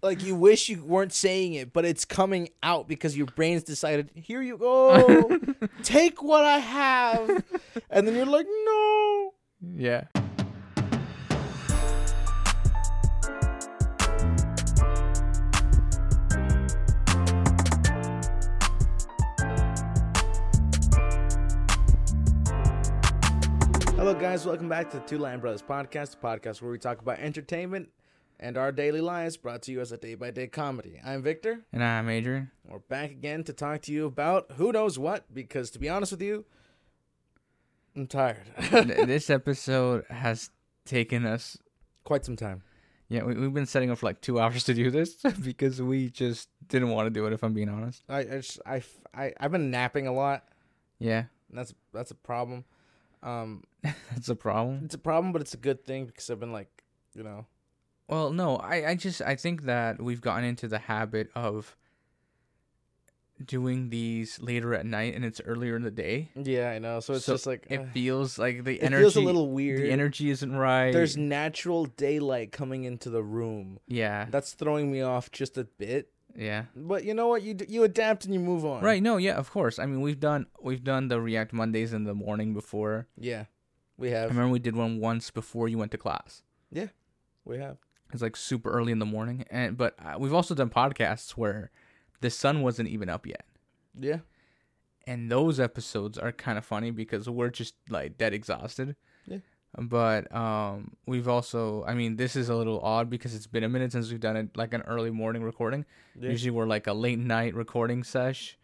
like you wish you weren't saying it, but it's coming out because your brain's decided, here you go, take what I have, and then you're like, no. yeah. Hello, guys. Welcome back to the Two Latin Brothers podcast, the podcast where we talk about entertainment and our daily lives, brought to you as a day by day comedy. I'm Victor. And I'm Adrian. We're back again to talk to you about who knows what, because to be honest with you, I'm tired. This episode has taken us. Quite some time. Yeah, we, we've been setting up for like two hours to do this because we just didn't want to do it. If I'm being honest. I, I, just, I, I, I've been napping a lot. Yeah, that's that's a problem. Um, that's a problem. it's a problem, but it's a good thing because I've been like, you know, Well, no, I, I just I think that we've gotten into the habit of doing these later at night and it's earlier in the day. yeah, I know. So it's So just like It uh, feels like the it energy feels a little weird. The energy isn't right. There's natural daylight coming into the room. yeah, That's throwing me off just a bit. yeah. But you know what? You you adapt and you move on. Right, no, yeah, of course. I mean, we've done we've done the React Mondays in the morning before. Yeah, we I have. remember we did one once before you went to class. Yeah, we have. It's like super early in the morning, and but uh, we've also done podcasts where the sun wasn't even up yet, Yeah. and those episodes are kind of funny because we're just like dead exhausted. Yeah. But um, we've also, I mean, this is a little odd because it's been a minute since we've done it like an early morning recording. Yeah. Usually we're like a late night recording sesh,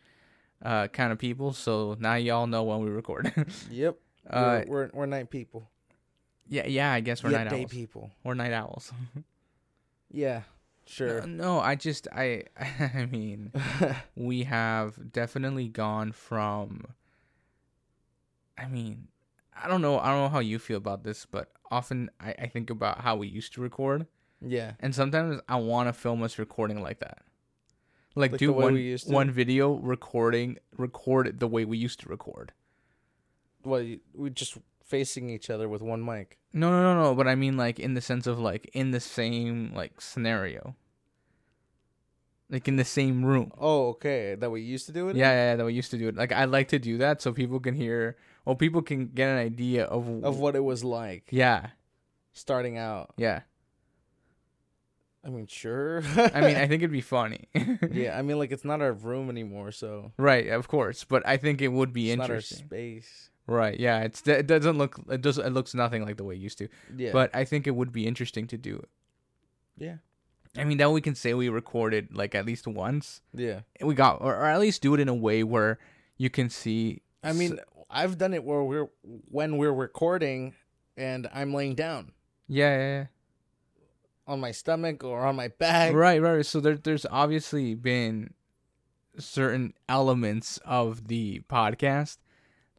uh, kind of people. So now y'all know when we record. Yep. uh, we're, we're we're night people. yeah, yeah. I guess we're night day owls. people. We're night owls. Yeah. Sure. No, no, I just I I mean we have definitely gone from I mean I don't know I don't know how you feel about this, but often I, I think about how we used to record yeah. and sometimes I wanna film us recording like that. Like, Like do one to? one video recording record it the way we used to record. Well, we just facing each other with one mic. No no no no, but I mean like in the sense of like in the same like scenario. Like in the same room. Oh, okay. That we used to do it. Yeah, yeah, yeah, that we used to do it. Like I like to do that so people can hear, well, people can get an idea of Of what it was like Yeah, starting out. yeah. I mean, sure. I mean, I think it'd be funny. yeah. I mean, like it's not our room anymore, so right, of course, but I think it would be it's not our interesting. space. Right, yeah. It's it doesn't look it does it looks nothing like the way it used to, Yeah. but I think it would be interesting to do yeah. I mean, that we can say we recorded like at least once. Yeah. We got, or, or at least do it in a way where you can see. I mean, I've done it where we're when we're recording and I'm laying down Yeah, yeah, on my stomach or on my back. right, right. So there, there's obviously been certain elements of the podcast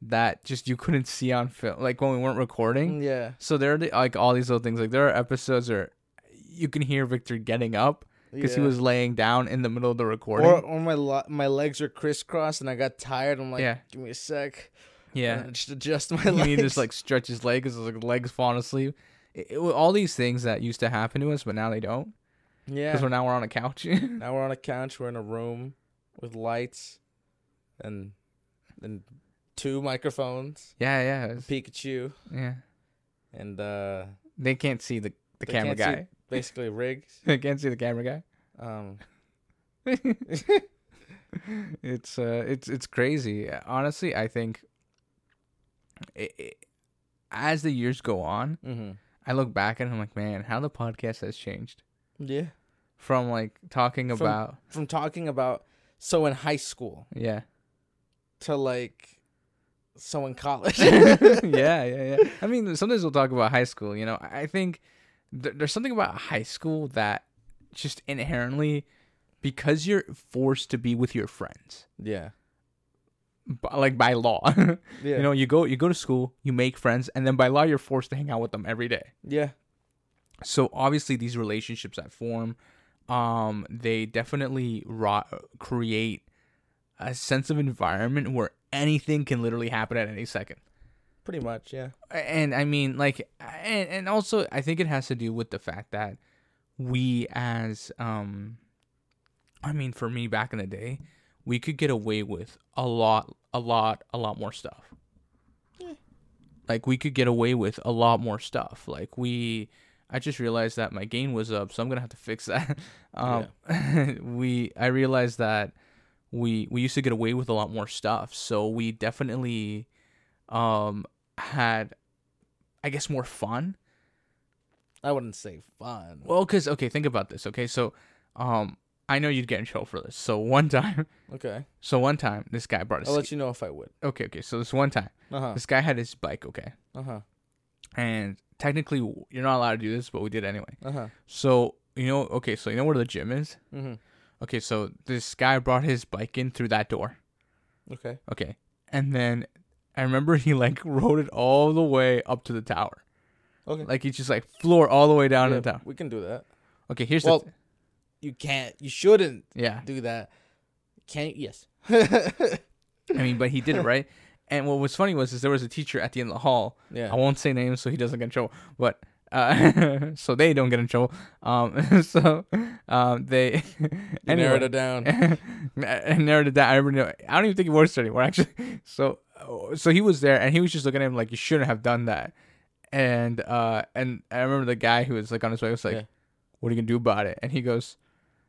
that just you couldn't see on film, like when we weren't recording. Mm, yeah. So there are the, like all these little things. Like there are episodes where you can hear Victor getting up because he was laying down in the middle of the recording. Or, or my lo- my legs are crisscrossed and I got tired. I'm like, Yeah. give me a sec. yeah, And just adjust my he just like stretch his leg because his like, legs falling asleep. It, it, all these things that used to happen to us, but now they don't yeah. because we're now we're on a couch. now we're on a couch. We're in a room with lights and and two microphones, yeah, yeah, it's- Pikachu, yeah. and uh, They can't see the the camera guy. basically rigs. they can't see the camera guy. Um, it's uh it's it's crazy honestly i think it, it, as the years go on mm-hmm. i look back and i'm like man how the podcast has changed Yeah. from like talking From- about From talking about so in high school yeah to like so in college. yeah yeah yeah i mean sometimes we'll talk about high school you know i think th- there's something about high school that just inherently because you're forced to be with your friends yeah. b- like by law Yeah. you know you go you go to school you make friends and then by law you're forced to hang out with them every day Yeah. so obviously these relationships that form um they definitely ro- create a sense of environment where anything can literally happen at any second Pretty much. Yeah. and i mean like and, and also i think it has to do with the fact that we as um I mean for me back in the day, we could get away with a lot a lot a lot more stuff. Yeah. Like we could get away with a lot more stuff. Like we I just realized that my gain was up, so I'm gonna have to fix that. Um, we I realized that we we used to get away with a lot more stuff, so we definitely um had I guess more fun. I wouldn't say fun. Well, cuz okay, think about this. Okay, so um I know you'd get in trouble for this. So one time, Okay. so one time this guy brought a I'll ski- let you know if I would. Okay, okay. So this one time, Uh huh. this guy had his bike, okay? Uh huh. And technically you're not allowed to do this, but we did anyway. Uh huh. So, you know, okay, so you know where the gym is? Mm-hmm. Okay, so this guy brought his bike in through that door. Okay. Okay. And then I remember he like rode it all the way up to the tower. Okay. Like he just like floor all the way down Yeah, to the tower. we can do that. Okay, here's Well- the th- You can't. You shouldn't yeah. do that. Can't. Yes. I mean, but he did it right. And what was funny was is there was a teacher at the end of the hall. yeah. I won't say names so he doesn't get in trouble, but uh, so they don't get in trouble. Um, so um, they anyway. narrowed it down. I narrowed it down. I, remember, I don't even think he works there anymore. Actually, so so he was there and he was just looking at him like you shouldn't have done that. And uh and I remember the guy who was like on his way was like, Yeah. "What are you gonna do about it?" And he goes,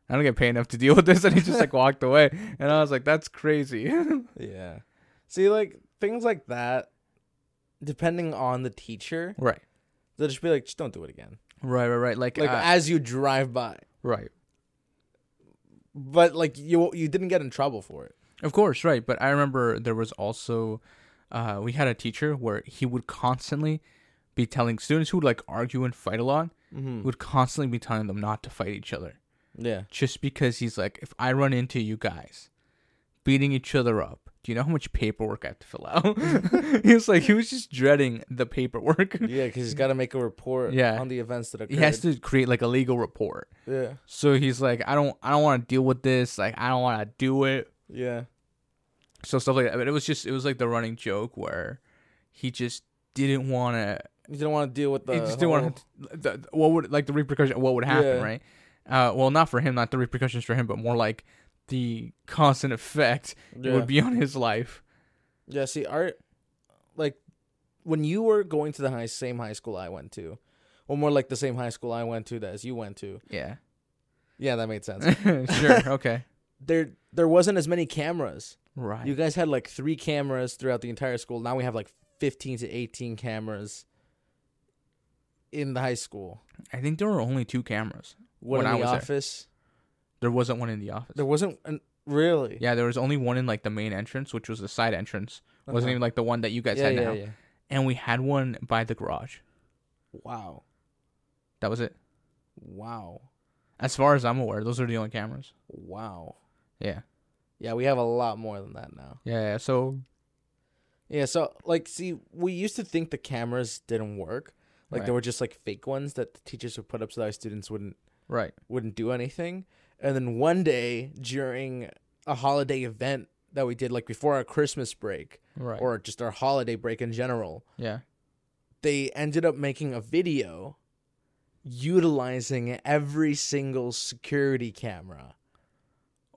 "I don't get paid enough to deal with this." And he just like walked away. And I was like, "That's crazy." Yeah. See, like things like that, depending on the teacher, right, they'll just be like, just don't do it again. right, right, right. Like, Like uh, as you drive by, right. but like you you didn't get in trouble for it. Of course, right. But I remember there was also, uh, we had a teacher where he would constantly be telling students who would like argue and fight a lot, Mm-hmm. would constantly be telling them not to fight each other. Yeah. Just because he's like, if I run into you guys beating each other up, do you know how much paperwork I have to fill out? he was like, he was just dreading the paperwork. Yeah, because he's got to make a report. Yeah. On the events that occurred. He has to create like a legal report. Yeah. So he's like, I don't, I don't want to deal with this. Like, I don't want to do it. Yeah. so stuff like that. But it was just it was like the running joke where he just didn't want to. He didn't want to deal with the. He just didn't want to. The, what would like the repercussion? What would happen? Yeah. Right. Uh, well, not for him, not the repercussions for him, but more like the constant effect Yeah. it would be on his life. Yeah. See, art, like, when you were going to the high same high school I went to, or more like the same high school I went to that as you went to. Yeah. Yeah, that made sense. sure. Okay. there, there wasn't as many cameras. Right. You guys had like three cameras throughout the entire school. Now we have like fifteen to eighteen cameras in the high school. I think there were only two cameras. One When in I the office. There wasn't one in the office. There wasn't an, really. yeah, there was only one in like the main entrance, which was the side entrance. Wasn't Uh-huh. even like the one that you guys yeah, had yeah, now. yeah. And we had one by the garage. Wow. That was it. Wow. As far as I'm aware, those are the only cameras. Wow. Yeah. Yeah, we have a lot more than that now. Yeah, yeah. So Yeah, so like see, we used to think the cameras didn't work. Like Right. they were just like fake ones that the teachers would put up so that our students wouldn't right. wouldn't do anything. And then one day during a holiday event that we did like before our Christmas break Right. or just our holiday break in general, yeah. they ended up making a video utilizing every single security camera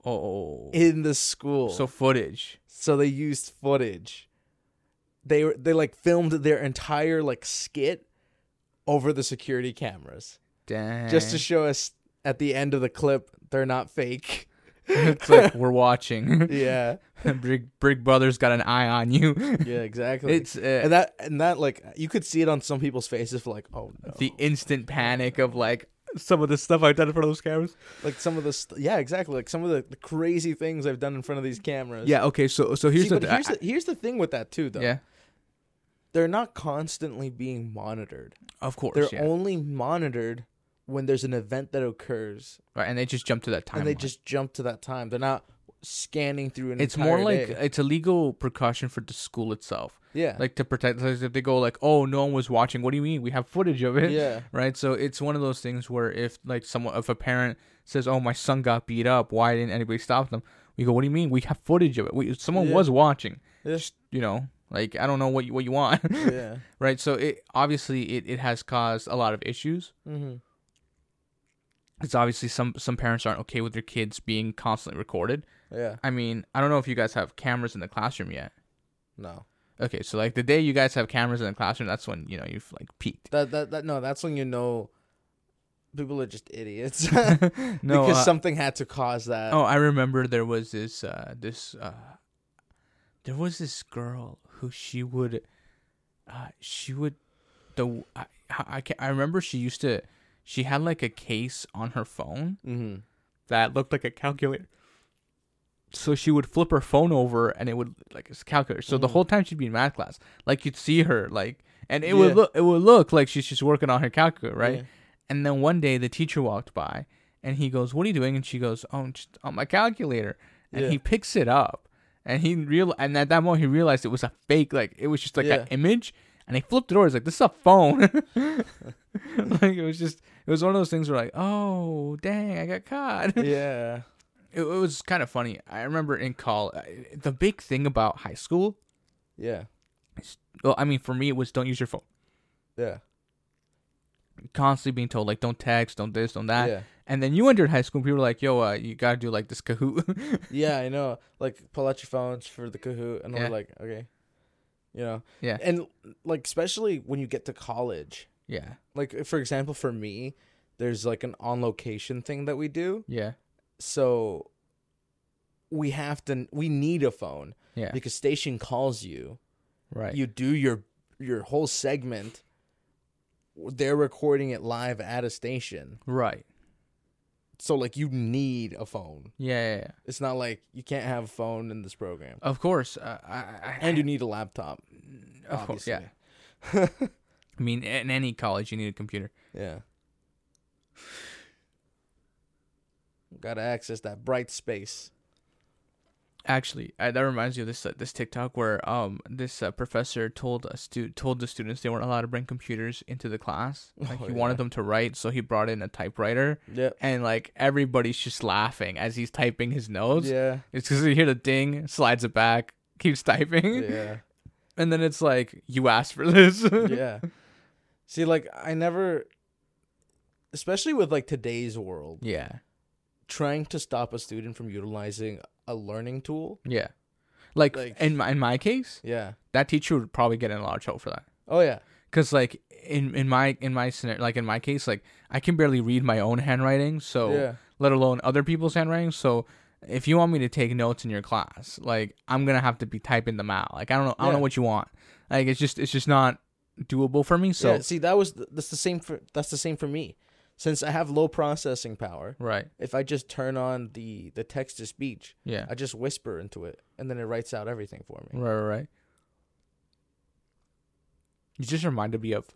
Oh. in the school. so footage. so they used footage. They were they like filmed their entire like skit over the security cameras Dang. just to show us at the end of the clip they're not fake. it's like we're watching. yeah. Big Big Brother's got an eye on you. Yeah, exactly. It's uh, and that and that like you could see it on some people's faces for like, oh no. the instant panic of like some of the stuff I've done in front of those cameras. like some of the st- yeah, exactly. Like some of the, the crazy things I've done in front of these cameras. Yeah. Okay. So so here's See, the, but here's the here's the thing with that too though. yeah. They're not constantly being monitored. Of course. They're yeah. only monitored when there's an event that occurs right, and they just jump to that time. and they just jump to that time. They're not scanning through an entire It's more like day. it's a legal precaution for the school itself, yeah. like to protect. Like if they go like, "Oh, no one was watching," what do you mean? We have footage of it. yeah. right? So it's one of those things where if like someone, if a parent says, "Oh, my son got beat up," why didn't anybody stop them? We go, "What do you mean? We have footage of it. We someone Yeah. was watching. Yeah. Just you know, like I don't know what you what you want, yeah. right? So it obviously it, it has caused a lot of issues. Mm-hmm. It's obviously some some parents aren't okay with their kids being constantly recorded. Yeah. I mean, I don't know if you guys have cameras in the classroom yet. No. Okay, so like the day you guys have cameras in the classroom, that's when you know you've like peaked. That that that no. That's when you know. People are just idiots. no, because uh, something had to cause that. oh, I remember there was this uh this uh there was this girl who she would uh she would the I I, can't I remember she used to she had like a case on her phone Mm-hmm. that looked like a calculator. So she would flip her phone over and it would like it's a calculator. So the Mhm. whole time she'd be in math class, like you'd see her like, and it Yeah. would look it would look like she's just working on her calculator, right? Yeah. And then one day the teacher walked by and he goes, "What are you doing?" And she goes, "Oh, I'm just on my calculator." And Yeah. he picks it up and he real and at that moment he realized it was a fake, like it was just like an image. And he flipped it over. He's like, "This is a phone." like it was just, it was one of those things where like, "Oh, dang, I got caught." yeah. it, it was kind of funny. I remember in call the big thing about high school. Yeah. Well, I mean, for me, it was don't use your phone. Yeah. Constantly being told like don't text, don't this, don't that. yeah. And then you entered high school, and people were like, "Yo, uh, you gotta do like this Kahoot." Yeah, I know. Like pull out your phones for the Kahoot, and Yeah. we're like, okay, you know. Yeah. And like especially when you get to college, yeah, like for example, for me, there's like an on location thing that we do, yeah, so we have to we need a phone yeah. because station calls you, right. you do your your whole segment. They're recording it live at a station, right. So like you need a phone. Yeah, yeah, yeah. It's not like you can't have a phone in this program, Of course. Uh, I, I, and you need a laptop. of course, yeah. I mean, in any college, you need a computer. Yeah. Got to access that Brightspace. Actually, uh, that reminds me of this uh, this TikTok where um this uh, professor told a stu- told the students they weren't allowed to bring computers into the class. Like Oh, he wanted them to write, so he brought in a typewriter, Yep. and like everybody's just laughing as he's typing his notes. Yeah. It's because you hear the ding, slides it back, keeps typing, Yeah. and then it's like you asked for this. yeah. See, like I never, especially with like today's world, yeah, trying to stop a student from utilizing a learning tool. yeah. Like, Like- in my in my case, Yeah. that teacher would probably get in a lot of trouble for that. Oh yeah. Cause like in in my in my scenario, like in my case, like I can barely read my own handwriting, so Yeah. let alone other people's handwriting. So if you want me to take notes in your class, like I'm gonna have to be typing them out. Like I don't know, I don't Yeah. know what you want. Like it's just it's just not doable for me. So yeah. See, that was th- that's the same for that's the same for me. Since I have low processing power, right, if I just turn on the the text to speech, yeah, I just whisper into it, and then it writes out everything for me. right, right, right. You just reminded me of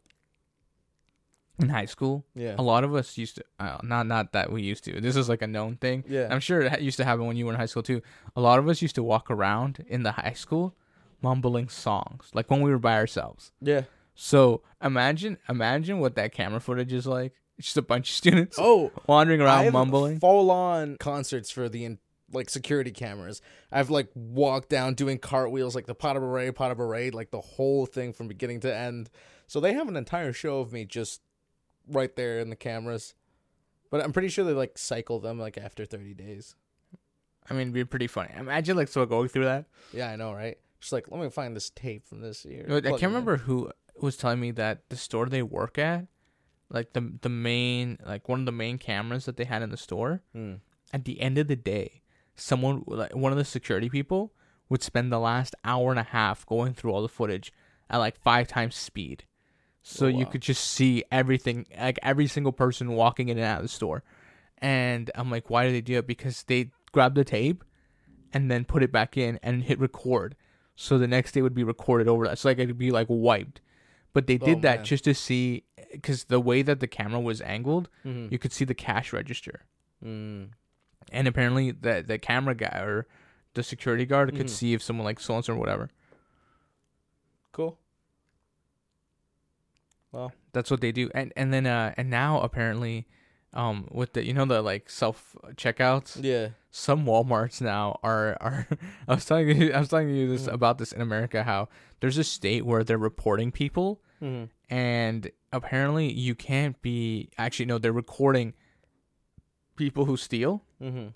in high school. Yeah. A lot of us used to, uh, not not that we used to. This is like a known thing. Yeah. I'm sure it used to happen when you were in high school too. A lot of us used to walk around in the high school mumbling songs, like when we were by ourselves. Yeah. So imagine, imagine what that camera footage is like. It's just a bunch of students Oh, wandering around mumbling. full on concerts for the in- like security cameras. I've like walked down doing cartwheels like the pot of parade, pot of parade, like the whole thing from beginning to end. So they have an entire show of me just right there in the cameras. But I'm pretty sure they like cycle them like after 30 days. I mean, it'd be pretty funny. Imagine like someone going through that. Yeah, I know, right? Just like let me find this tape from this year. I can't remember who was telling me that the store they work at, like the the main, like one of the main cameras that they had in the store. Hmm. at the end of the day, someone like one of the security people would spend the last hour and a half going through all the footage at like five times speed. So Oh, you could just see everything, like every single person walking in and out of the store. And I'm like, why do they do it? Because they grab the tape and then put it back in and hit record. So the next day would be recorded over that. So like it'd be like wiped. But they did Oh, that just to see, because the way that the camera was angled, Mhm. you could see the cash register Mm. and apparently the the camera guy or the security guard could Mhm. see if someone like so or whatever. Cool. Well, that's what they do, and and then uh and now apparently, um with the you know the like self checkouts, Yeah. some WalMarts now are are. I was telling you I was telling you this Mhm. about this in America how there's a state where they're reporting people Mhm. and apparently you can't be actually no they're recording people who steal, Mm-hmm.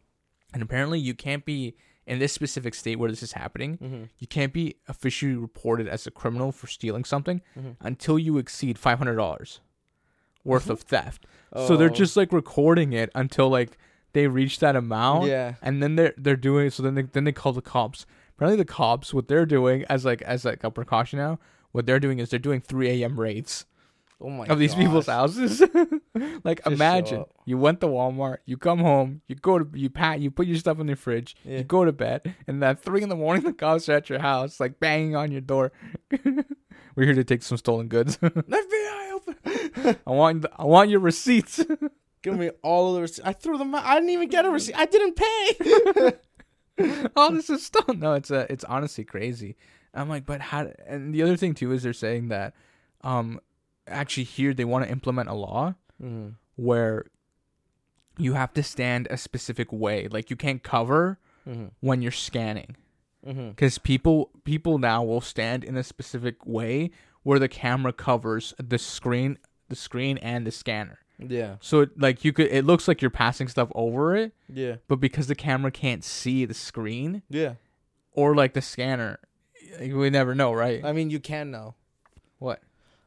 and apparently you can't be in this specific state where this is happening. Mm-hmm. You can't be officially reported as a criminal for stealing something Mhm. until you exceed five hundred dollars worth of theft. So they're Oh. just like recording it until like they reach that amount, yeah. and then they're they're doing so then they then they call the cops. Apparently the cops what they're doing as like as like a precaution now, what they're doing is they're doing three a.m. raids Oh my. of these people's houses. like show imagine you went to Walmart, you come home, you go to you pat you put your stuff in the fridge, Yeah. you go to bed, and at three in the morning the cops are at your house, like banging on your door. We're here to take some stolen goods. FBI open. I want the, I want your receipts. Give me all of the receipts. I threw them out. I didn't even get a receipt. I didn't pay. oh, this is stolen. No, it's uh, it's honestly crazy. I'm like, but how? And the other thing too is they're saying that, um, actually here they want to implement a law mm-hmm. where you have to stand a specific way. Like you can't cover Mm-hmm. when you're scanning Mm-hmm. because people people now will stand in a specific way where the camera covers the screen the screen and the scanner Yeah. so it, like you could it looks like you're passing stuff over it Yeah. but because the camera can't see the screen Yeah. or like the scanner we never know right I mean, you can know. what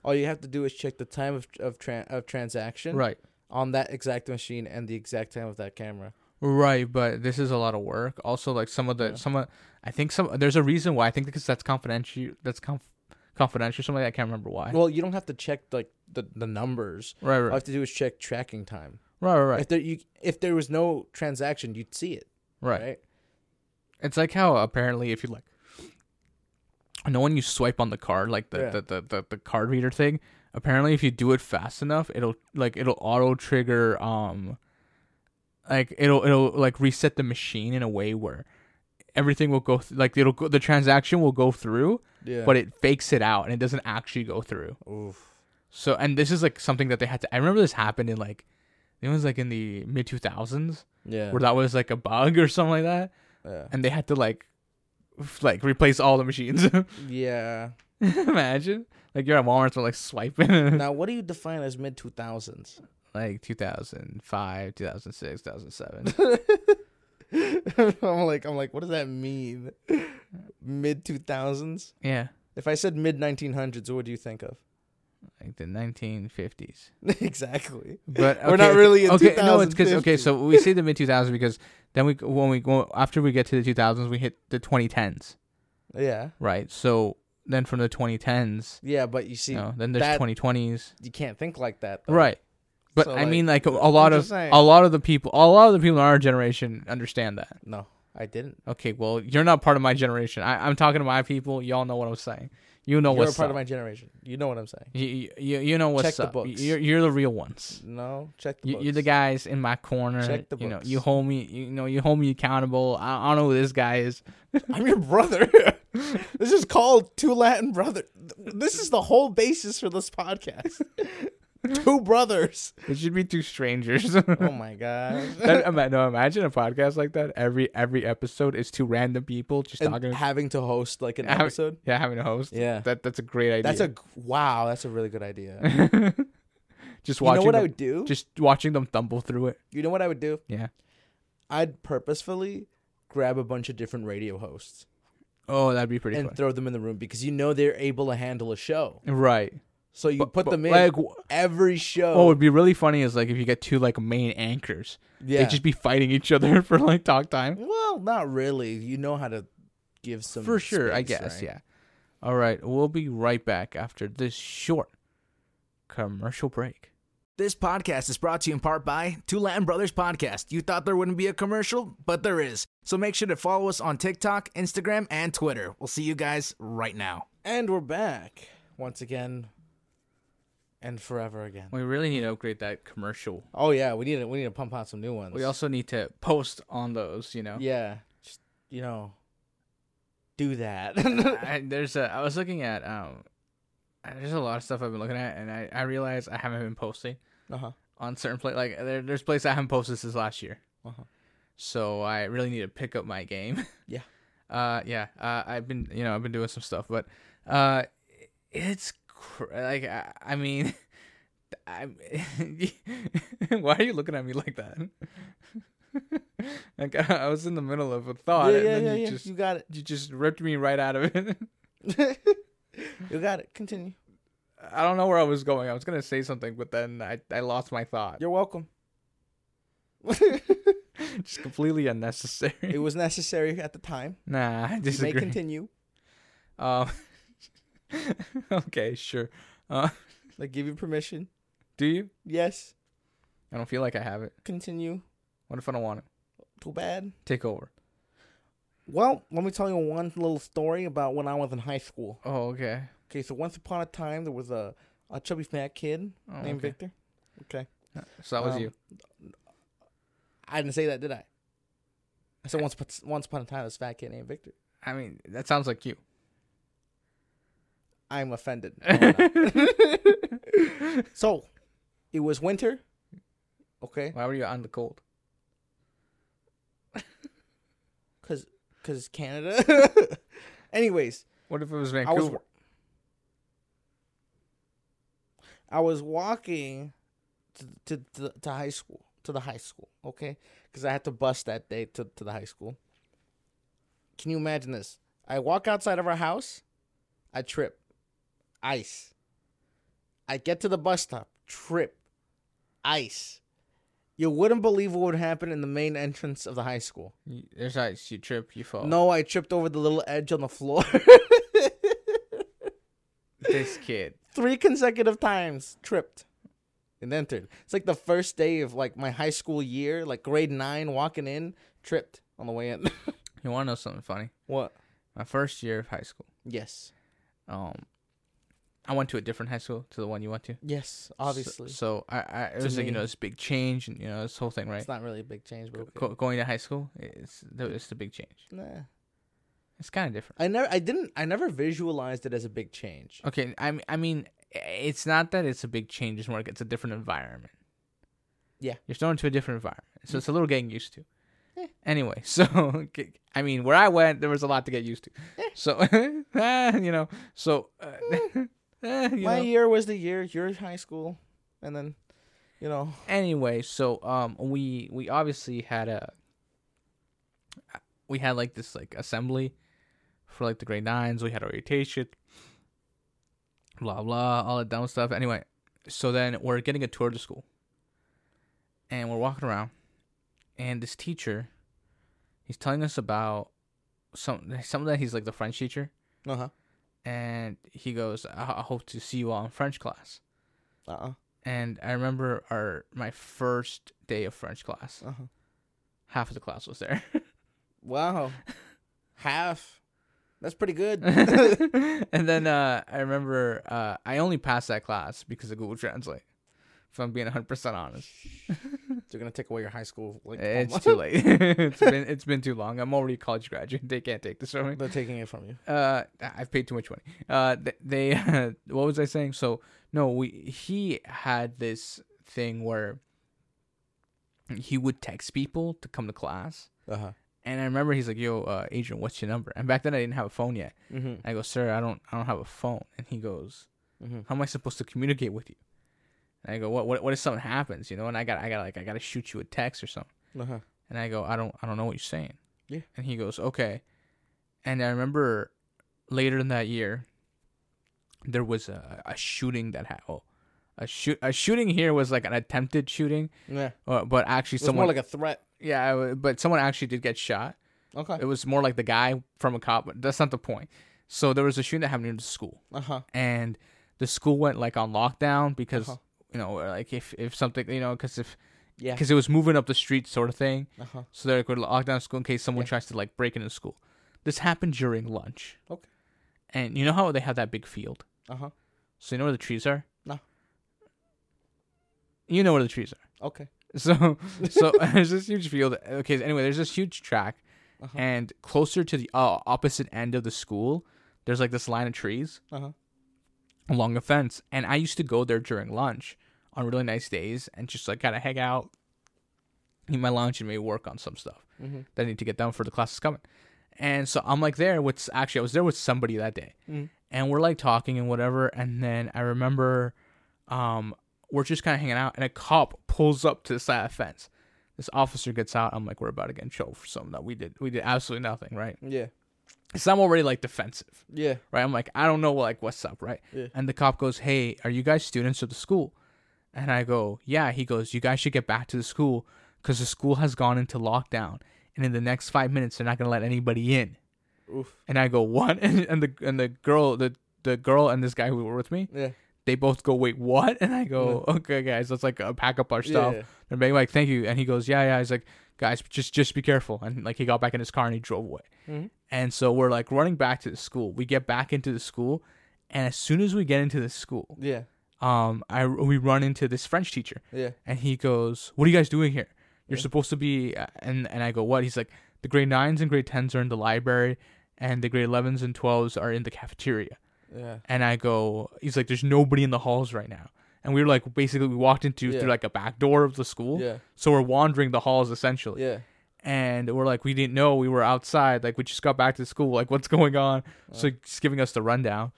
All you have to do is check the time of of, tran of transaction right on that exact machine and the exact time of that camera. right but this is a lot of work also like some of the some of i think some there's a reason why i think because that's confidential that's conf- confidential something like that. i can't remember why Well, you don't have to check like the, the numbers. right All you right have to do is check tracking time. right right right If there you if there was no transaction, you'd see it. right Right. It's like how apparently if you like, know when you swipe on the card, like the, Yeah. the, the, the, the card reader thing, apparently if you do it fast enough, it'll like it'll auto trigger um, like it'll it'll like reset the machine in a way where everything will go th- like it'll go the transaction will go through, Yeah. but it fakes it out and it doesn't actually go through. Oof. So and this is like something that they had to. I remember this happened in like it was like in the mid two thousands Yeah. where that was like a bug or something like that yeah. and they had to like like replace all the machines. Yeah. Imagine like you're at Walmart for like swiping now, what do you define as mid two thousands? like 2005, 2006, 2007. I'm like, I'm like, what does that mean? Mid two thousands? yeah, If I said mid nineteen hundreds, what do you think of? like the 1950s. exactly. But We're not really okay. No, it's because okay. So we say the mid 2000s because then we when we go after we get to the 2000s, we hit the 2010s, Yeah. right? So then from the 2010s, Yeah, but you see, you know, then there's that- 2020s, you can't think like that. though. right? But So, I like, mean, like a, a lot of saying. a lot of the people, a lot of the people in our generation understand that. No, I didn't. Okay, well, you're not part of my generation. I, I'm talking to my people. Y'all know what I'm saying. You know You're a what's part up. of my generation. You know what I'm saying. you, you, you know what's Check the up. books. You're, you're the real ones. No, check the You, books. you're the guys in my corner. Check the You know, you hold me. You know, you hold me accountable. I, I don't know who this guy is. I'm your brother. this is called Two Latin Brother. This is the whole basis for this podcast. Two brothers. It should be two strangers. Oh my god. That- no, imagine a podcast like that. Every every episode is two random people just and talking. having to host like an Having- episode. yeah, having a host. Yeah. that that's a great idea. That's a wow. That's a really good idea. just watching. you know what I them, would do? just watching them stumble through it. You know what I would do? Yeah. I'd purposefully grab a bunch of different radio hosts Oh, that'd be pretty cool. and fun. throw them in the room because you know they're able to handle a show. right. So you But- put but, them in like, every show. what would be really funny is like if you get two like main anchors, yeah. they just be fighting each other for like talk time. well, not really. You know how to give some For sure, I guess. right? Yeah. All right, we'll be right back after this short commercial break. This podcast is brought to you in part by Two Latin Brothers Podcast. You thought there wouldn't be a commercial, but there is. So make sure to follow us on TikTok, Instagram, and Twitter. We'll see you guys right now. And we're back once again and forever again. We really need to upgrade that commercial. Oh yeah, we need to we need to pump out some new ones. We also need to post on those. You know. yeah, just you know, do that. I, there's a. I was looking at um. There's a lot of stuff I've been looking at, and I I realize I haven't been posting uh huh. on certain place. Like there, there's places I haven't posted since last year. Uh-huh. So I really need to pick up my game. Yeah. Uh, yeah. Uh, I've been, you know, I've been doing some stuff, but uh, it's like I, I mean, I'm, why are you looking at me like that? like I was in the middle of a thought, yeah, and yeah, then yeah, you just You got it. you just ripped me right out of it. you got it. Continue. I don't know where I was going. I was gonna say something, but then I I lost my thought. You're welcome. Just completely unnecessary. it was necessary at the time. nah, I You may continue. Um. okay, sure. Uh, I give you permission. do you? Yes. I don't feel like I have it. Continue. What if I don't want it? Too bad. Take over. Well, let me tell you one little story about when I was in high school. Oh, okay. Okay, so once upon a time there was a, a chubby fat kid Oh, named okay. Victor. Okay. So that was Um, you. I didn't say that, did I? I said once once upon a time this fat kid named Victor. I mean, that sounds like you. I'm offended. So, it was winter. Okay, Why were you on the cold? cause cause Canada. Anyways, What if it was I Vancouver? was I was walking to to to, to high school to the high school. Okay, because I had to bus that day to to the high school. Can you imagine this? I walk outside of our house, I trip, ice. I get to the bus stop, trip, ice. You wouldn't believe what would happen in the main entrance of the high school. There's ice. You trip. You fall. No, I tripped over the little edge on the floor. This kid. three consecutive times tripped and entered. It's like the first day of like my high school year, like grade nine, walking in, tripped on the way in. You want to know something funny? what? My first year of high school. Yes. Um, I went to a different high school to the one you went to. Yes, obviously. So, so I, I it To was like you know this big change and you know this whole thing, right? It's not really a big change, but okay. Go, going to high school, it's it's the big change. Nah. It's kind of different. I never I didn't I never visualized it as a big change. Okay, I mean, I mean, it's not that it's a big change. It's more like it's a different environment. Yeah. you're thrown into a different environment, so it's a little getting used to. Eh. Anyway, so I mean, where I went, there was a lot to get used to. So, eh, you know, so uh, eh, my know. year was the year you're in high school and then you know anyway, so um, we we obviously had a we had like this like assembly for like the grade nines. We had orientation, blah blah, all that dumb stuff. Anyway, so then we're getting a tour of the school, and we're walking around, and this teacher, he's telling us about some something that he's like the French teacher, uh-huh. And he goes, "I, I hope to see you all in French class." Uh-uh. And I remember our my first day of French class. Uh-huh. Half of the class was there. Wow. Half. That's pretty good. and then uh, I remember uh, I only passed that class because of Google Translate. If I'm being 100 percent honest, They're gonna take away your high school like it's too late. it's been it's been too long. I'm already a college graduate. They can't take this from me. They're taking it from you. Uh, I've paid too much money. Uh, th- they what was I saying? So no, we he had this thing where he would text people to come to class. Uh-huh. And I remember he's like, "Yo, uh, Adrian, what's your number?" And back then I didn't have a phone yet. Mm-hmm. I go, "Sir, I don't, I don't have a phone." And he goes, Mm-hmm. "How am I supposed to communicate with you?" And I go, "What, what, what if something happens? You know?" And I got, I got like, I got to shoot you a text or something. Uh-huh. And I go, "I don't, I don't know what you're saying." Yeah. And he goes, "Okay." And I remember later in that year, there was a, a shooting that happened. Oh, a shoot, a shooting here was like an attempted shooting, Yeah. uh, but actually someone, more like a threat. yeah, uh, but someone actually did get shot. Okay. It was more like the guy from a cop, but that's not the point. So there was a shooting that happened in the school, Uh-huh. and the school went like on lockdown because Uh-huh. You know, like if if something, you know, because if Yeah. because it was moving up the street sort of thing, Uh-huh. so they're going to lock down school in case someone Yeah. tries to like break into school. This happened during lunch. Okay. And you know how they have that big field. Uh-huh. So you know where the trees are. No. You know where the trees are. Okay. So so there's this huge field. Okay. Anyway, there's this huge track, Uh-huh. and closer to the uh, opposite end of the school, there's like this line of trees Uh-huh. Along a fence. And I used to go there during lunch on really nice days and just like kind of hang out, eat my lunch, and maybe work on some stuff Mm-hmm. that I need to get done for the classes coming. And so I'm like there with actually I was there with somebody that day, Mhm. and we're like talking and whatever. And then I remember, um, we're just kind of hanging out, and a cop pulls up to the side of the fence. This officer gets out. I'm like, we're about to get in trouble for something that we did. We did absolutely nothing, right? Yeah. So I'm already like defensive, Yeah. right? I'm like, I don't know, like, what's up, right? Yeah. And the cop goes, Hey, are you guys students of the school? And I go, Yeah. He goes, You guys should get back to the school because the school has gone into lockdown, and in the next five minutes, they're not gonna let anybody in. Oof. And I go, What? And, and the and the girl, the the girl and this guy who were with me, Yeah. They both go, Wait, what? And I go, Okay, guys, let's like uh, pack up our stuff. Yeah. They're being like, Thank you. And he goes, Yeah, yeah. He's like, Guys, just just be careful. And like he got back in his car and he drove away. Mhm. And so we're like running back to the school. We get back into the school, and as soon as we get into the school, Yeah. um, I we run into this French teacher, Yeah. and he goes, "What are you guys doing here? You're Yeah. supposed to be." uh," And and I go, "What?" He's like, "The grade nines and grade tens are in the library, and the grade elevens and twelves are in the cafeteria." Yeah. And I go, "He's like, there's nobody in the halls right now." And we were like, basically, we walked into Yeah. through like a back door of the school, Yeah. so we're wandering the halls essentially Yeah. and we're like we didn't know we were outside like we just got back to school like what's going on uh-huh. so just giving us the rundown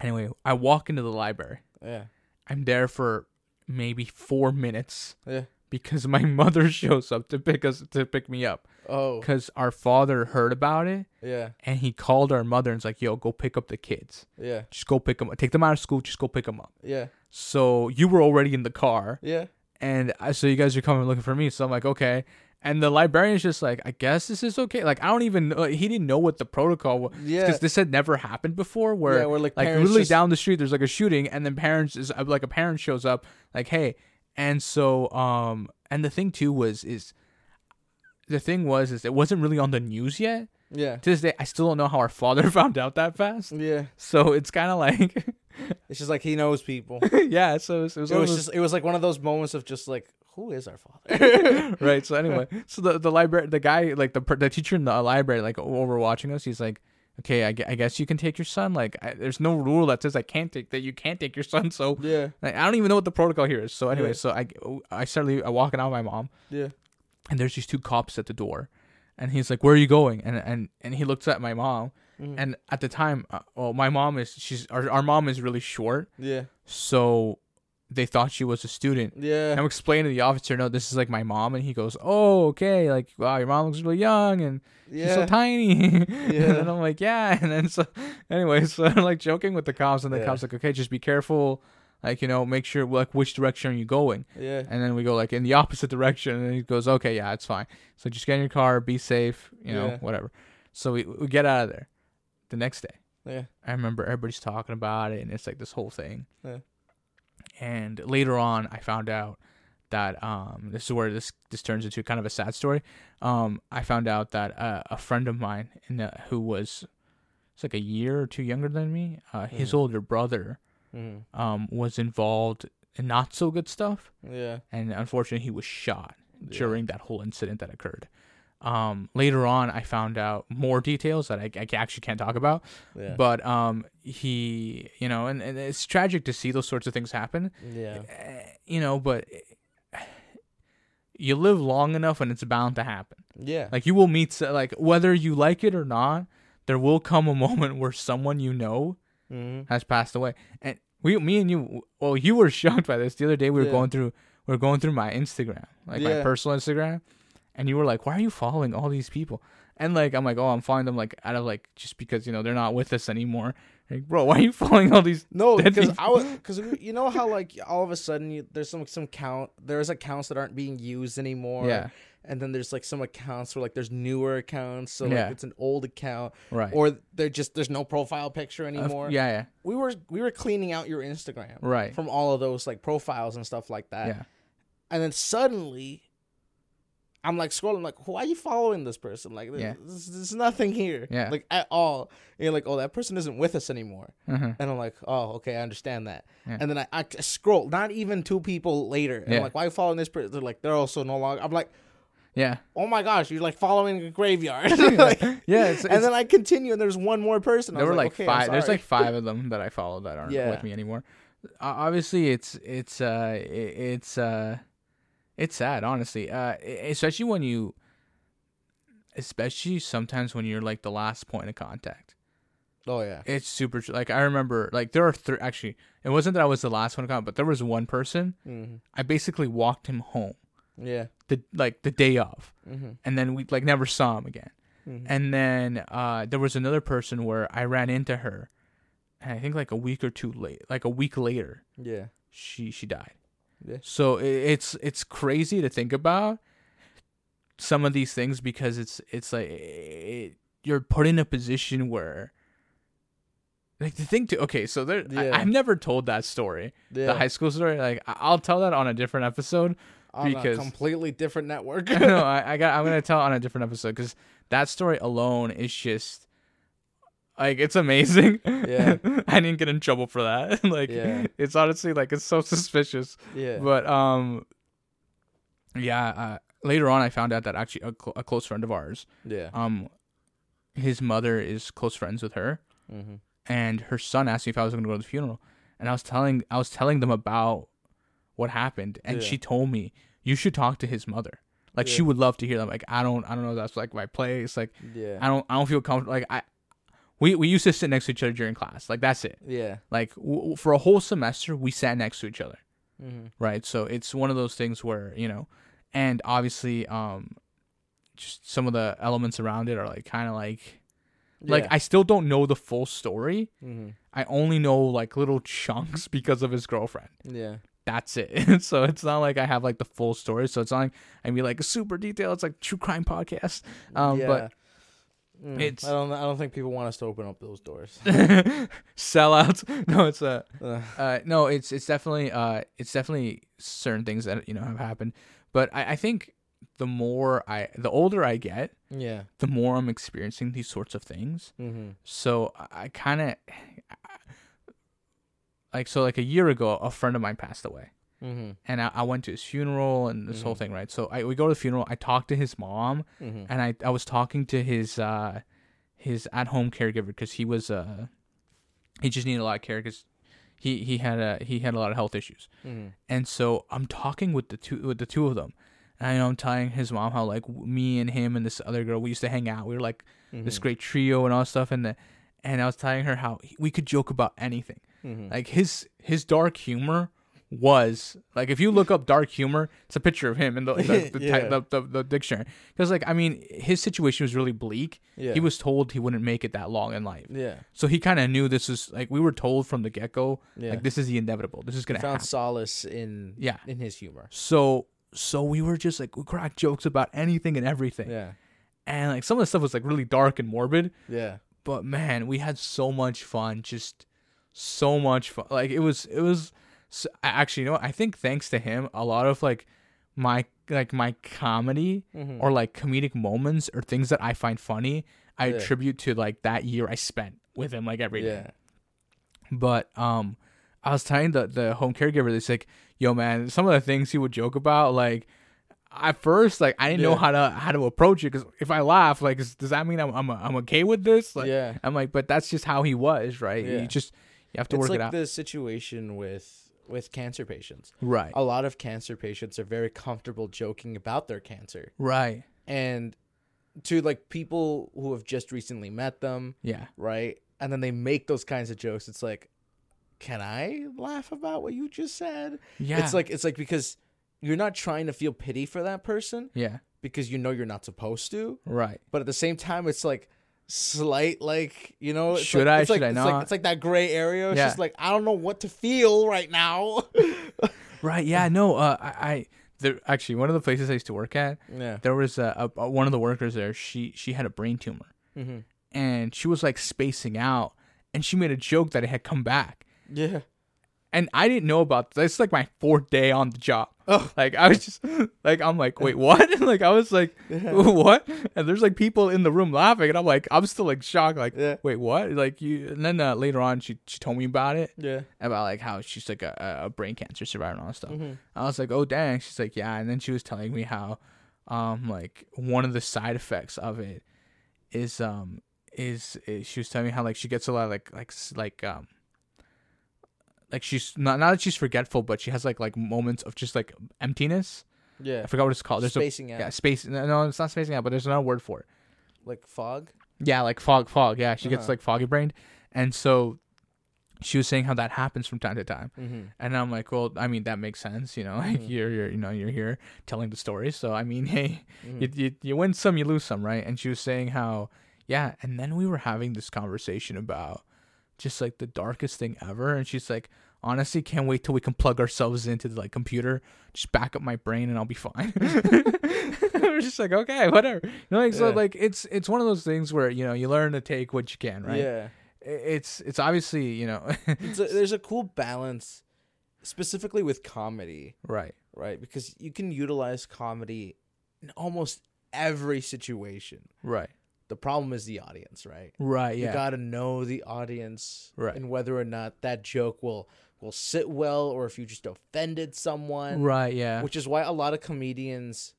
anyway i walk into the library Yeah. i'm there for maybe four minutes Yeah. because my mother shows up to pick us to pick me up Oh. because our father heard about it Yeah. and he called our mother and was like yo go pick up the kids Yeah. just go pick them up take them out of school just go pick them up Yeah. so you were already in the car Yeah. and I, so you guys are coming looking for me so i'm like okay and the librarian's just like i guess this is okay like i don't even know he didn't know what the protocol was Yeah. because this had never happened before where, Yeah, where, like, like literally just- down the street there's like a shooting and then parents is uh, like a parent shows up like hey and so um and the thing too was is the thing was is it wasn't really on the news yet Yeah. to this day i still don't know how our father found out that fast Yeah. so it's kind of like It's just like he knows people. yeah so it was, it was, It was those- just it was like one of those moments of just like who is our father? right. So anyway, so the the library, the guy, like the the teacher in the library, like overwatching us, he's like, okay, I, I guess you can take your son. Like, I, there's no rule that says I can't take that you can't take your son. So yeah. like, I don't even know what the protocol here is. So anyway, Yeah. so I I started uh, walking out with my mom, Yeah. And there's these two cops at the door, and he's like, where are you going? And and and he looks at my mom, Mhm. and at the time, uh, well, my mom is she's our our mom is really short, Yeah. so they thought she was a student. Yeah. And I'm explaining to the officer, no, this is like my mom, and he goes, oh, okay, like wow, your mom looks really young and she's so tiny. Yeah. and I'm like, yeah. And then so, anyway, so I'm like joking with the cops, and the Yeah. cops like, okay, just be careful, like you know, make sure like which direction are you going? Yeah. And then we go like in the opposite direction, and he goes, okay, yeah, it's fine. So just get in your car, be safe, you know, Yeah. whatever. So we we get out of there. The next day, Yeah. I remember everybody's talking about it, and it's like this whole thing. Yeah. And later on, I found out that um, this is where this this turns into kind of a sad story. Um, I found out that uh, a friend of mine, in the, who was it's like a year or two younger than me, uh, his Mhm. older brother Mhm. um, was involved in not so good stuff, Yeah. and unfortunately, he was shot Yeah. during that whole incident that occurred. Um, later on, I found out more details that I, I actually can't talk about. Yeah. But um, he, you know, and, and it's tragic to see those sorts of things happen. yeah. Eh, You know, but you live long enough and it's bound to happen. Yeah. Like you will meet, like whether you like it or not, there will come a moment where someone you know Mhm. has passed away. And we, me and you, well, you were shocked by this the other day. We were Yeah. going through, we were going through my Instagram, like my personal Instagram, and you were like, "Why are you following all these people?" And like, I'm like, "Oh, I'm following them like out of like just because you know they're not with us anymore." Like, bro, why are you following all these? No, because. I was because you know how like all of a sudden you, there's some some count there's accounts that aren't being used anymore. Yeah. And then there's like some accounts where like there's newer accounts, so like Yeah. it's an old account, Right. or they're just there's no profile picture anymore. yeah, yeah, we were we were cleaning out your Instagram right. from all of those like profiles and stuff like that. Yeah, And then suddenly, I'm like scrolling, like, why are you following this person? Like, Yeah. there's, there's nothing here, Yeah. like at all. And you're like, oh, that person isn't with us anymore. uh-huh. And I'm like, oh, okay, I understand that. And then I, I scroll, not even two people later. And Yeah. I'm like, why are you following this person? They're like, they're also no longer. I'm like, yeah, oh my gosh, you're like following a graveyard. like, yeah. It's, and it's- then I continue, and there's one more person. I there was were like, okay, five. There's like five of them that I follow that aren't Yeah. with me anymore. Uh, obviously, it's it's uh it's uh it's sad, honestly. Uh, especially when you, especially sometimes when you're like the last point of contact. Oh yeah. It's super like I remember like there are three actually it wasn't that I was the last one to come, but there was one person Mm-hmm. I basically walked him home Yeah. the like the day of, Mm-hmm. and then we like never saw him again. Mhm. And then uh, there was another person where I ran into her, and I think like a week or two late, like a week later, Yeah. she she died. Yeah. So i it's it's crazy to think about some of these things because it's it's like it, you're put in a position where like the thing to okay so there Yeah. I, I've never told that story Yeah. the high school story like I'll tell that on a different episode On because- a completely different network. no I, I got I'm gonna tell on a different episode because that story alone is just like it's amazing Yeah. I didn't get in trouble for that like Yeah. it's honestly like it's so suspicious yeah. but um, yeah. Uh, later on, I found out that actually a, cl- a close friend of ours, yeah. um, his mother is close friends with her, Mm-hmm. and her son asked me if I was going to go to the funeral, and I was telling I was telling them about what happened, and Yeah. she told me you should talk to his mother. Like she would love to hear them. Like I don't, I don't know. That's like my place. Like Yeah. I don't, I don't feel comfortable. Like I, we we used to sit next to each other during class. Like that's it. Yeah. Like w- for a whole semester, we sat next to each other. Mm-hmm. right so it's one of those things where you know and obviously um just some of the elements around it are like kind of like like i still don't know the full story mm-hmm. i only know like little chunks because of his girlfriend Yeah. That's it so it's not like i have like the full story so it's not like i mean like super detailed it's like true crime podcast um yeah. but Mm, it's- I don't. I don't think people want us to open up those doors. sellouts no it's a Ugh. uh no it's it's definitely uh it's definitely certain things that you know have happened but i i think the more i the older i get yeah. the more i'm experiencing these sorts of things Mm-hmm. so i, I kind of like so like a year ago a friend of mine passed away Mm-hmm. and I, I went to his funeral and this whole Mhm. thing right so I we go to the funeral I talked to his mom Mm-hmm. and I I was talking to his uh his at home caregiver because he was uh he just needed a lot of care because he he had a he had a lot of health issues Mm-hmm. and so I'm talking with the two with the two of them and I know I'm telling his mom how like me and him and this other girl we used to hang out we were like Mm-hmm. this great trio and all that stuff and the and I was telling her how he- we could joke about anything Mm-hmm. like his his dark humor was like if you look up dark humor it's a picture of him in the the, the, Yeah. the, the, the dictionary because like i mean his situation was really bleak yeah. he was told he wouldn't make it that long in life Yeah. so he kind of knew this was like we were told from the get-go Yeah. like this is the inevitable this is gonna found happen solace in Yeah. in his humor. so so we were just like we cracked jokes about anything and everything Yeah. and like some of the stuff was like really dark and morbid Yeah. But man, we had so much fun. Just so much fun. Like it was, it was. So, actually, you know what? I think thanks to him, a lot of like my like my comedy Mm-hmm. or like comedic moments or things that I find funny, I Yeah. attribute to like that year I spent with him like every day. yeah. But um, I was telling the the home caregiver, this like, yo man, some of the things he would joke about, like at first, like I didn't know how to how to approach it because if I laugh, like, is, does that mean I'm I'm, I'm okay with this? Like, yeah. I'm like, but that's just how he was, right? Yeah. You just you have to It's work like it out, It's like the situation with with cancer patients. right? A lot of cancer patients are very comfortable joking about their cancer, Right. and to like people who have just recently met them, Yeah. right? And then they make those kinds of jokes. It's like, can I laugh about what you just said? Yeah. It's like it's like because you're not trying to feel pity for that person yeah. because you know you're not supposed to, Right. but at the same time, it's like slight like you know it's Should like, I, it's like, should I it's not? like it's like that gray area it's Yeah. just like i don't know what to feel right now Right. Yeah. No. Uh. I. I there actually one of the places I used to work at, yeah there was a, a, a one of the workers there. She she had a brain tumor, mm-hmm. and she was like spacing out, and she made a joke that it had come back, yeah and I didn't know about this. It's like my fourth day on the job. oh Like I was just like I'm like wait what? like I was like what? And there's like people in the room laughing, and I'm like I'm still like shocked. Like yeah wait what? Like you? And then uh, later on, she she told me about it yeah about like how she's like a, a brain cancer survivor and all that stuff. Mhm. I was like oh dang. She's like yeah, and then she was telling me how um like one of the side effects of it is um is, is she was telling me how like she gets a lot of like like like um like she's not not that she's forgetful, but she has like like moments of just like emptiness. yeah I forgot what it's called. There's spacing a out yeah space. No, it's not spacing out, but there's another word for it. like fog Yeah, like fog, fog. Yeah, she gets Uh-huh. like foggy brained, and so she was saying how that happens from time to time. Mm-hmm. And I'm like, well, I mean, that makes sense, you know. Like Mhm. you're, you're, you know, you're here telling the story, so I mean, hey, Mm-hmm. you, you, you win some, you lose some, right? And she was saying how, yeah. And then we were having this conversation about just like the darkest thing ever, and she's like, honestly, can't wait till we can plug ourselves into the like computer, just back up my brain, and I'll be fine. We're just like, okay, whatever. You know, like, so like it's it's one of those things where you know you learn to take what you can, right? Yeah. It's it's obviously you know, It's a, there's a cool balance, specifically with comedy, right, right? Because you can utilize comedy in almost every situation. right, The problem is the audience, right? right, Yeah. You got to know the audience Right. and whether or not that joke will will sit well or if you just offended someone. right, yeah, Which is why a lot of comedians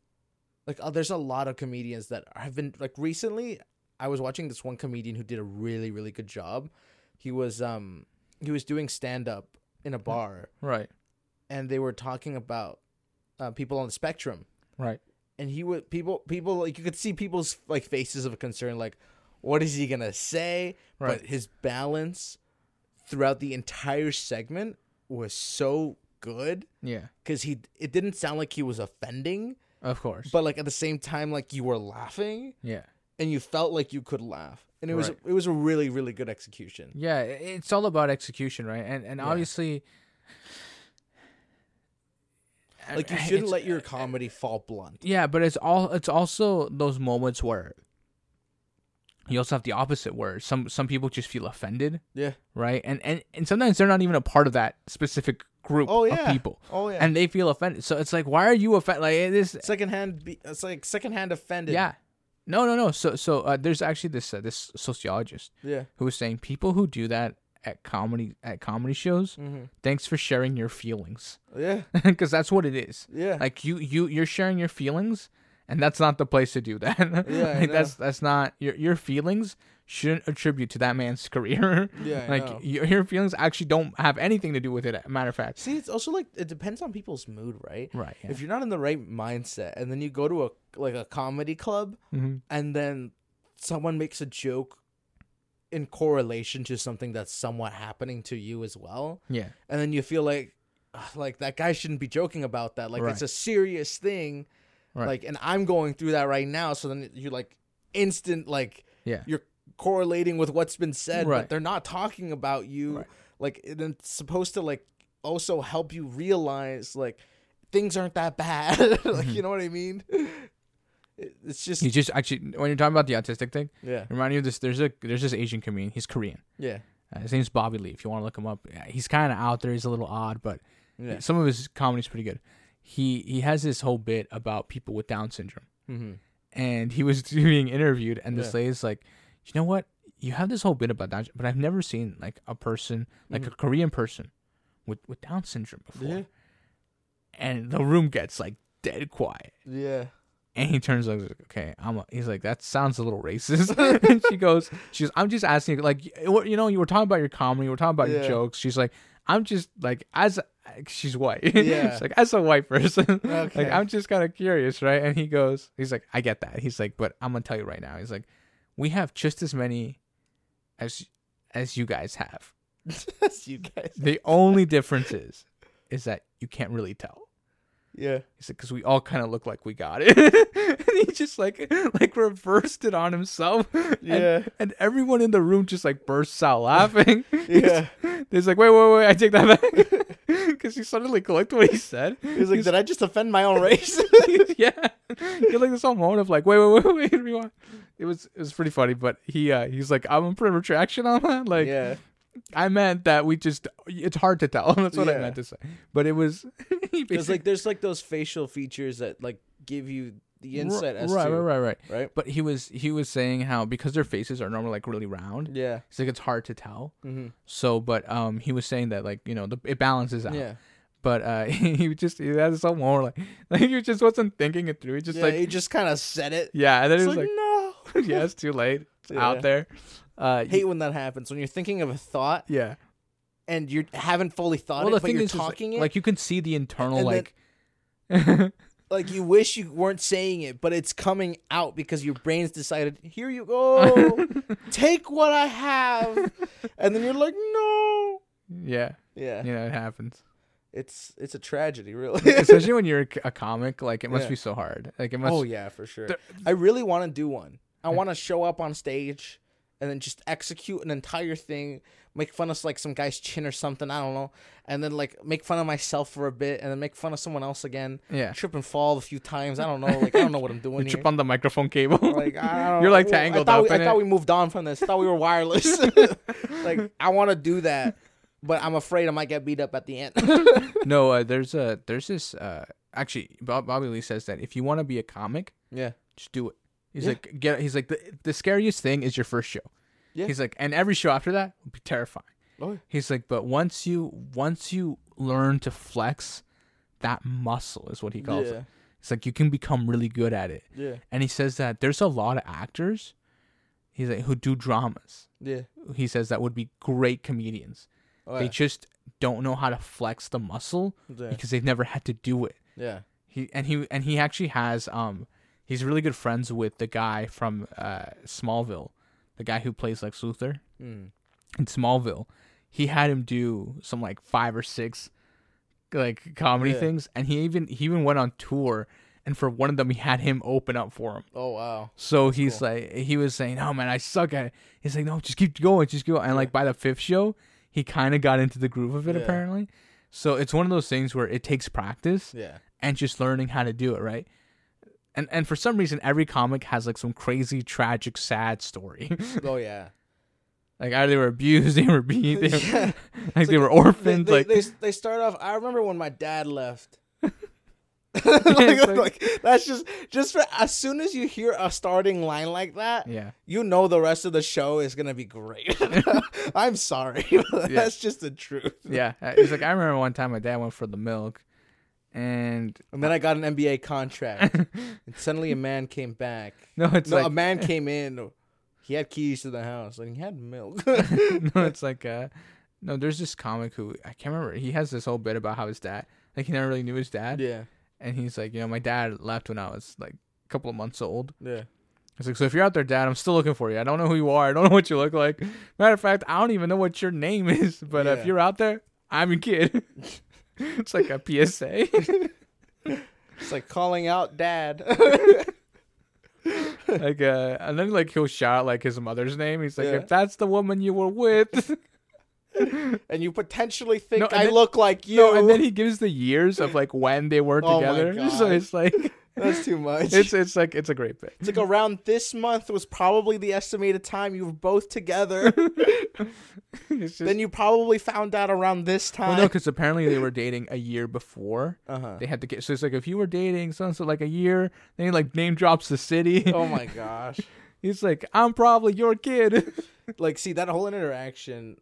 like uh, there's a lot of comedians that have been like recently I was watching this one comedian who did a really really good job. He was um he was doing stand up in a bar right, and they were talking about uh, people on the spectrum right, and he would people people like you could see people's like faces of concern like what is he gonna say Right. but his balance throughout the entire segment was so good yeah, because he it didn't sound like he was offending of course, but like at the same time like you were laughing yeah. and you felt like you could laugh and it was Right. it was a really really good execution Yeah, it's all about execution, right? And and Yeah. obviously, like you shouldn't let your comedy fall blunt Yeah, but it's all it's also those moments where you also have the opposite where some some people just feel offended, yeah right? And and and sometimes they're not even a part of that specific group oh of yeah people, oh yeah and they feel offended. So it's like, why are you offended? Like this, secondhand be- it's like secondhand offended yeah. No, no, no. So, so uh, there's actually this uh, this sociologist yeah who was saying people who do that at comedy at comedy shows, mm-hmm. thanks for sharing your feelings, yeah because that's what it is. yeah like you you you're sharing your feelings and that's not the place to do that Yeah, like that's that's not your your feelings shouldn't attribute to that man's career Yeah, like your, your feelings actually don't have anything to do with it matter of fact See, it's also like it depends on people's mood, right? right yeah. If you're not in the right mindset, and then you go to a like a comedy club, Mhm. and then someone makes a joke in correlation to something that's somewhat happening to you as well, yeah and then you feel like, like that guy shouldn't be joking about that. Like Right. it's a serious thing. Right. Like, and I'm going through that right now. So then you like instant like yeah you're correlating with what's been said, Right. but they're not talking about you. Like and it's supposed to like also help you realize like things aren't that bad. like you mm-hmm. know what I mean? It- It's just you just actually when you're talking about the autistic thing yeah, remind you of this there's a there's this asian comedian. He's korean. Yeah, uh, his name's bobby lee if you want to look him up. Yeah, he's kind of out there. He's a little odd but yeah. some of his comedy's pretty good. He he has this whole bit about people with down syndrome. Mm-hmm. and he was being interviewed and this Yeah. lady's like you know what? You have this whole bit about down but i've never seen like a person like a korean person with with down syndrome before. Yeah, and the room gets like dead quiet. Yeah, and he turns like okay i'm a, he's like that sounds a little racist. And she goes she goes i'm just asking like you know you were talking about your comedy you were talking about your jokes. She's like i'm just like as she's white. Yeah. She's like as a white person. Okay. like i'm just kind of curious right? And he goes he's like i get that. He's like but i'm gonna tell you right now. He's like we have just as many as as you guys have. That's you guys. the only difference is is that you can't really tell Yeah, he said, "Because we all kind of look like we got it." and he just like like reversed it on himself. Yeah. And, everyone in the room just like bursts out laughing. yeah. He's like, "Wait, wait, wait! I take that back." Because he suddenly clicked what he said. He's like, did I just offend my own race? yeah, he had like this whole moment of like, "Wait, wait, wait, wait!" Rewind. It was it was pretty funny, but he uh he's like, "I'm gonna put a retraction on that." Like, yeah, I meant that we just it's hard to tell. That's what I meant to say. But it was because like there's like those facial features that like give you the insight as right, to right, right, right. right. But he was he was saying how because their faces are normally like really round, Yeah. it's like it's hard to tell. Mm-hmm. So, but um, he was saying that like you know the it balances out. Yeah. But uh, he just he had some more like like he just wasn't thinking it through. He just yeah, like he just kind of said it. yeah, and then It's he was like, like, no. yeah, it's too late. It's Yeah. out there. Uh, hate when that happens when you're thinking of a thought yeah. and you haven't fully thought Well, it, the but thing you're is, is, talking it. like you can see the internal And then- like. like you wish you weren't saying it, but it's coming out because your brain's decided, here you go, take what I have, and then you're like, no. yeah, Yeah, you know it happens. it's it's a tragedy, really. Especially when you're a, a comic, like it must Yeah. be so hard. Like it must. oh yeah, for sure. The- I really want to do one. I want to show up on stage and then just execute an entire thing, make fun of like some guy's chin or something. I don't know, and then like make fun of myself for a bit, and then make fun of someone else again. Yeah. Trip and fall a few times. I don't know. Like I don't know what I'm doing You here. trip on the microphone cable. like I don't You're like tangled I up we, I in thought we moved on from this. I thought we were wireless. like I want to do that, but I'm afraid I might get beat up at the end. no, uh, there's a there's this. Uh, actually, Bob, Bobby Lee says that if you want to be a comic, yeah. just do it. He's Yeah. like, get. He's like, the the scariest thing is your first show. Yeah. He's like, and every show after that will be terrifying. Oh, He's like, but once you once you learn to flex that muscle is what he calls yeah. it. It's like you can become really good at it. Yeah. And he says that there's a lot of actors, he's like who do dramas. Yeah. He says that would be great comedians. Oh, They just don't know how to flex the muscle because they've never had to do it. yeah. He and he and he actually has um he's really good friends with the guy from uh Smallville, the guy who plays Lex Luthor Mm. in Smallville. He had him do some like five or six like comedy Yeah. things, and he even he even went on tour. And for one of them, he had him open up for him. Oh wow. So he's cool. like, he was saying, "Oh man, I suck at it." He's like, "No, just keep going, just go." And like by the fifth show, he kind of got into the groove of it Yeah. apparently. So it's one of those things where it takes practice Yeah. and just learning how to do it right. And and for some reason, every comic has like some crazy, tragic, sad story. Oh yeah. like either they were abused, they were beat, they were, Yeah. like they were They, orphaned. they, like they, they start off. I remember when my dad left. like, like- like, that's just just for as soon as you hear a starting line like that, yeah, you know the rest of the show is gonna be great. I'm sorry, but Yeah. that's just the truth. yeah. Uh, It's like I remember one time my dad went for the milk, and And then I got an NBA contract, and suddenly a man came back. no, it's no, like a man came in. He had keys to the house, and he had milk. no, it's like uh no, there's this comic who I can't remember. He has this whole bit about how his dad, like he never really knew his dad, yeah, and he's like, you know, my dad left when I was like a couple of months old. yeah. It's like, so if you're out there, dad, I'm still looking for you. I don't know who you are. I don't know what you look like. Matter of fact, I don't even know what your name is. But Yeah. if you're out there, I'm your kid. it's like a PSA. It's like calling out dad. like uh and then like he'll shout like his mother's name. He's like, Yeah. if that's the woman you were with. and you potentially think No, I then- look like you. no, and then he gives the years of like when they were Oh together. So it's like That's too much. it's it's like it's a great bit. It's like around this month was probably the estimated time you were both together. Just, then you probably found out around this time. well, no, because apparently they were dating a year before. uh-huh. They had to get so it's like if you were dating so and so like a year, then he like name drops the city. Oh my gosh. He's like, I'm probably your kid. Like, see that whole interaction.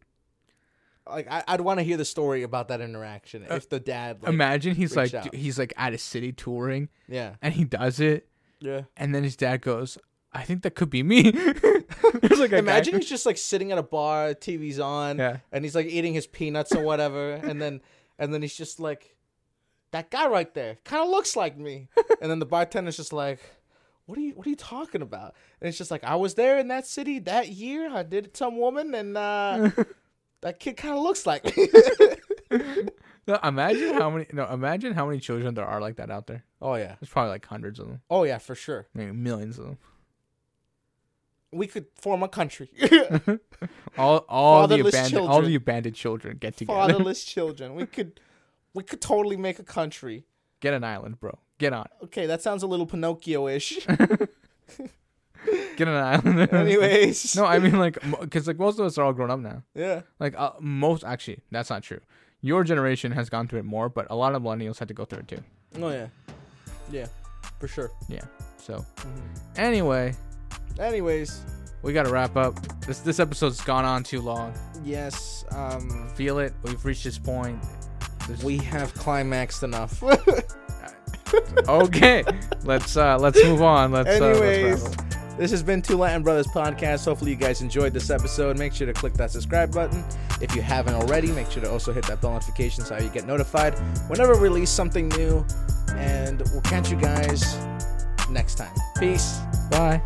Like, I, I'd want to hear the story about that interaction. If the dad, like, Imagine he's like out. he's like at a city touring yeah, and he does it, yeah. and then his dad goes, I think that could be me. Like Imagine guy- he's just like sitting at a bar, TV's on, Yeah. and he's like eating his peanuts or whatever, and then and then he's just like, that guy right there kind of looks like me, and then the bartender's just like, what are you what are you talking about? And it's just like I was there in that city that year. I did it to some woman, and uh, that kid kind of looks like me. No, imagine how many no, imagine how many children there are like that out there. oh yeah, There's probably like hundreds of them. oh yeah, for sure. Maybe millions of them. We could form a country. All all the abandoned all children. the abandoned children get together. Fatherless children. We could we could totally make a country. Get an island, bro. Get on. Okay, that sounds a little Pinocchio-ish. Get an island. Anyways. no, I mean like because like most of us are all grown up now. Yeah. Like uh, most actually, that's not true. Your generation has gone through it more, but a lot of millennials had to go through it too. Oh yeah. Yeah. For sure. Yeah. So Mhm. anyway, Anyways, we gotta wrap up. This this episode's gone on too long. yes, um Feel it. We've reached this point. We have climaxed enough. okay. let's uh let's move on. Let's. Uh, let's Anyways, wrap up. This has been Two Latin Brothers podcast. Hopefully, you guys enjoyed this episode. Make sure to click that subscribe button. If you haven't already, make sure to also hit that bell notification so you get notified whenever we release something new. And we'll catch you guys next time. Peace. Bye.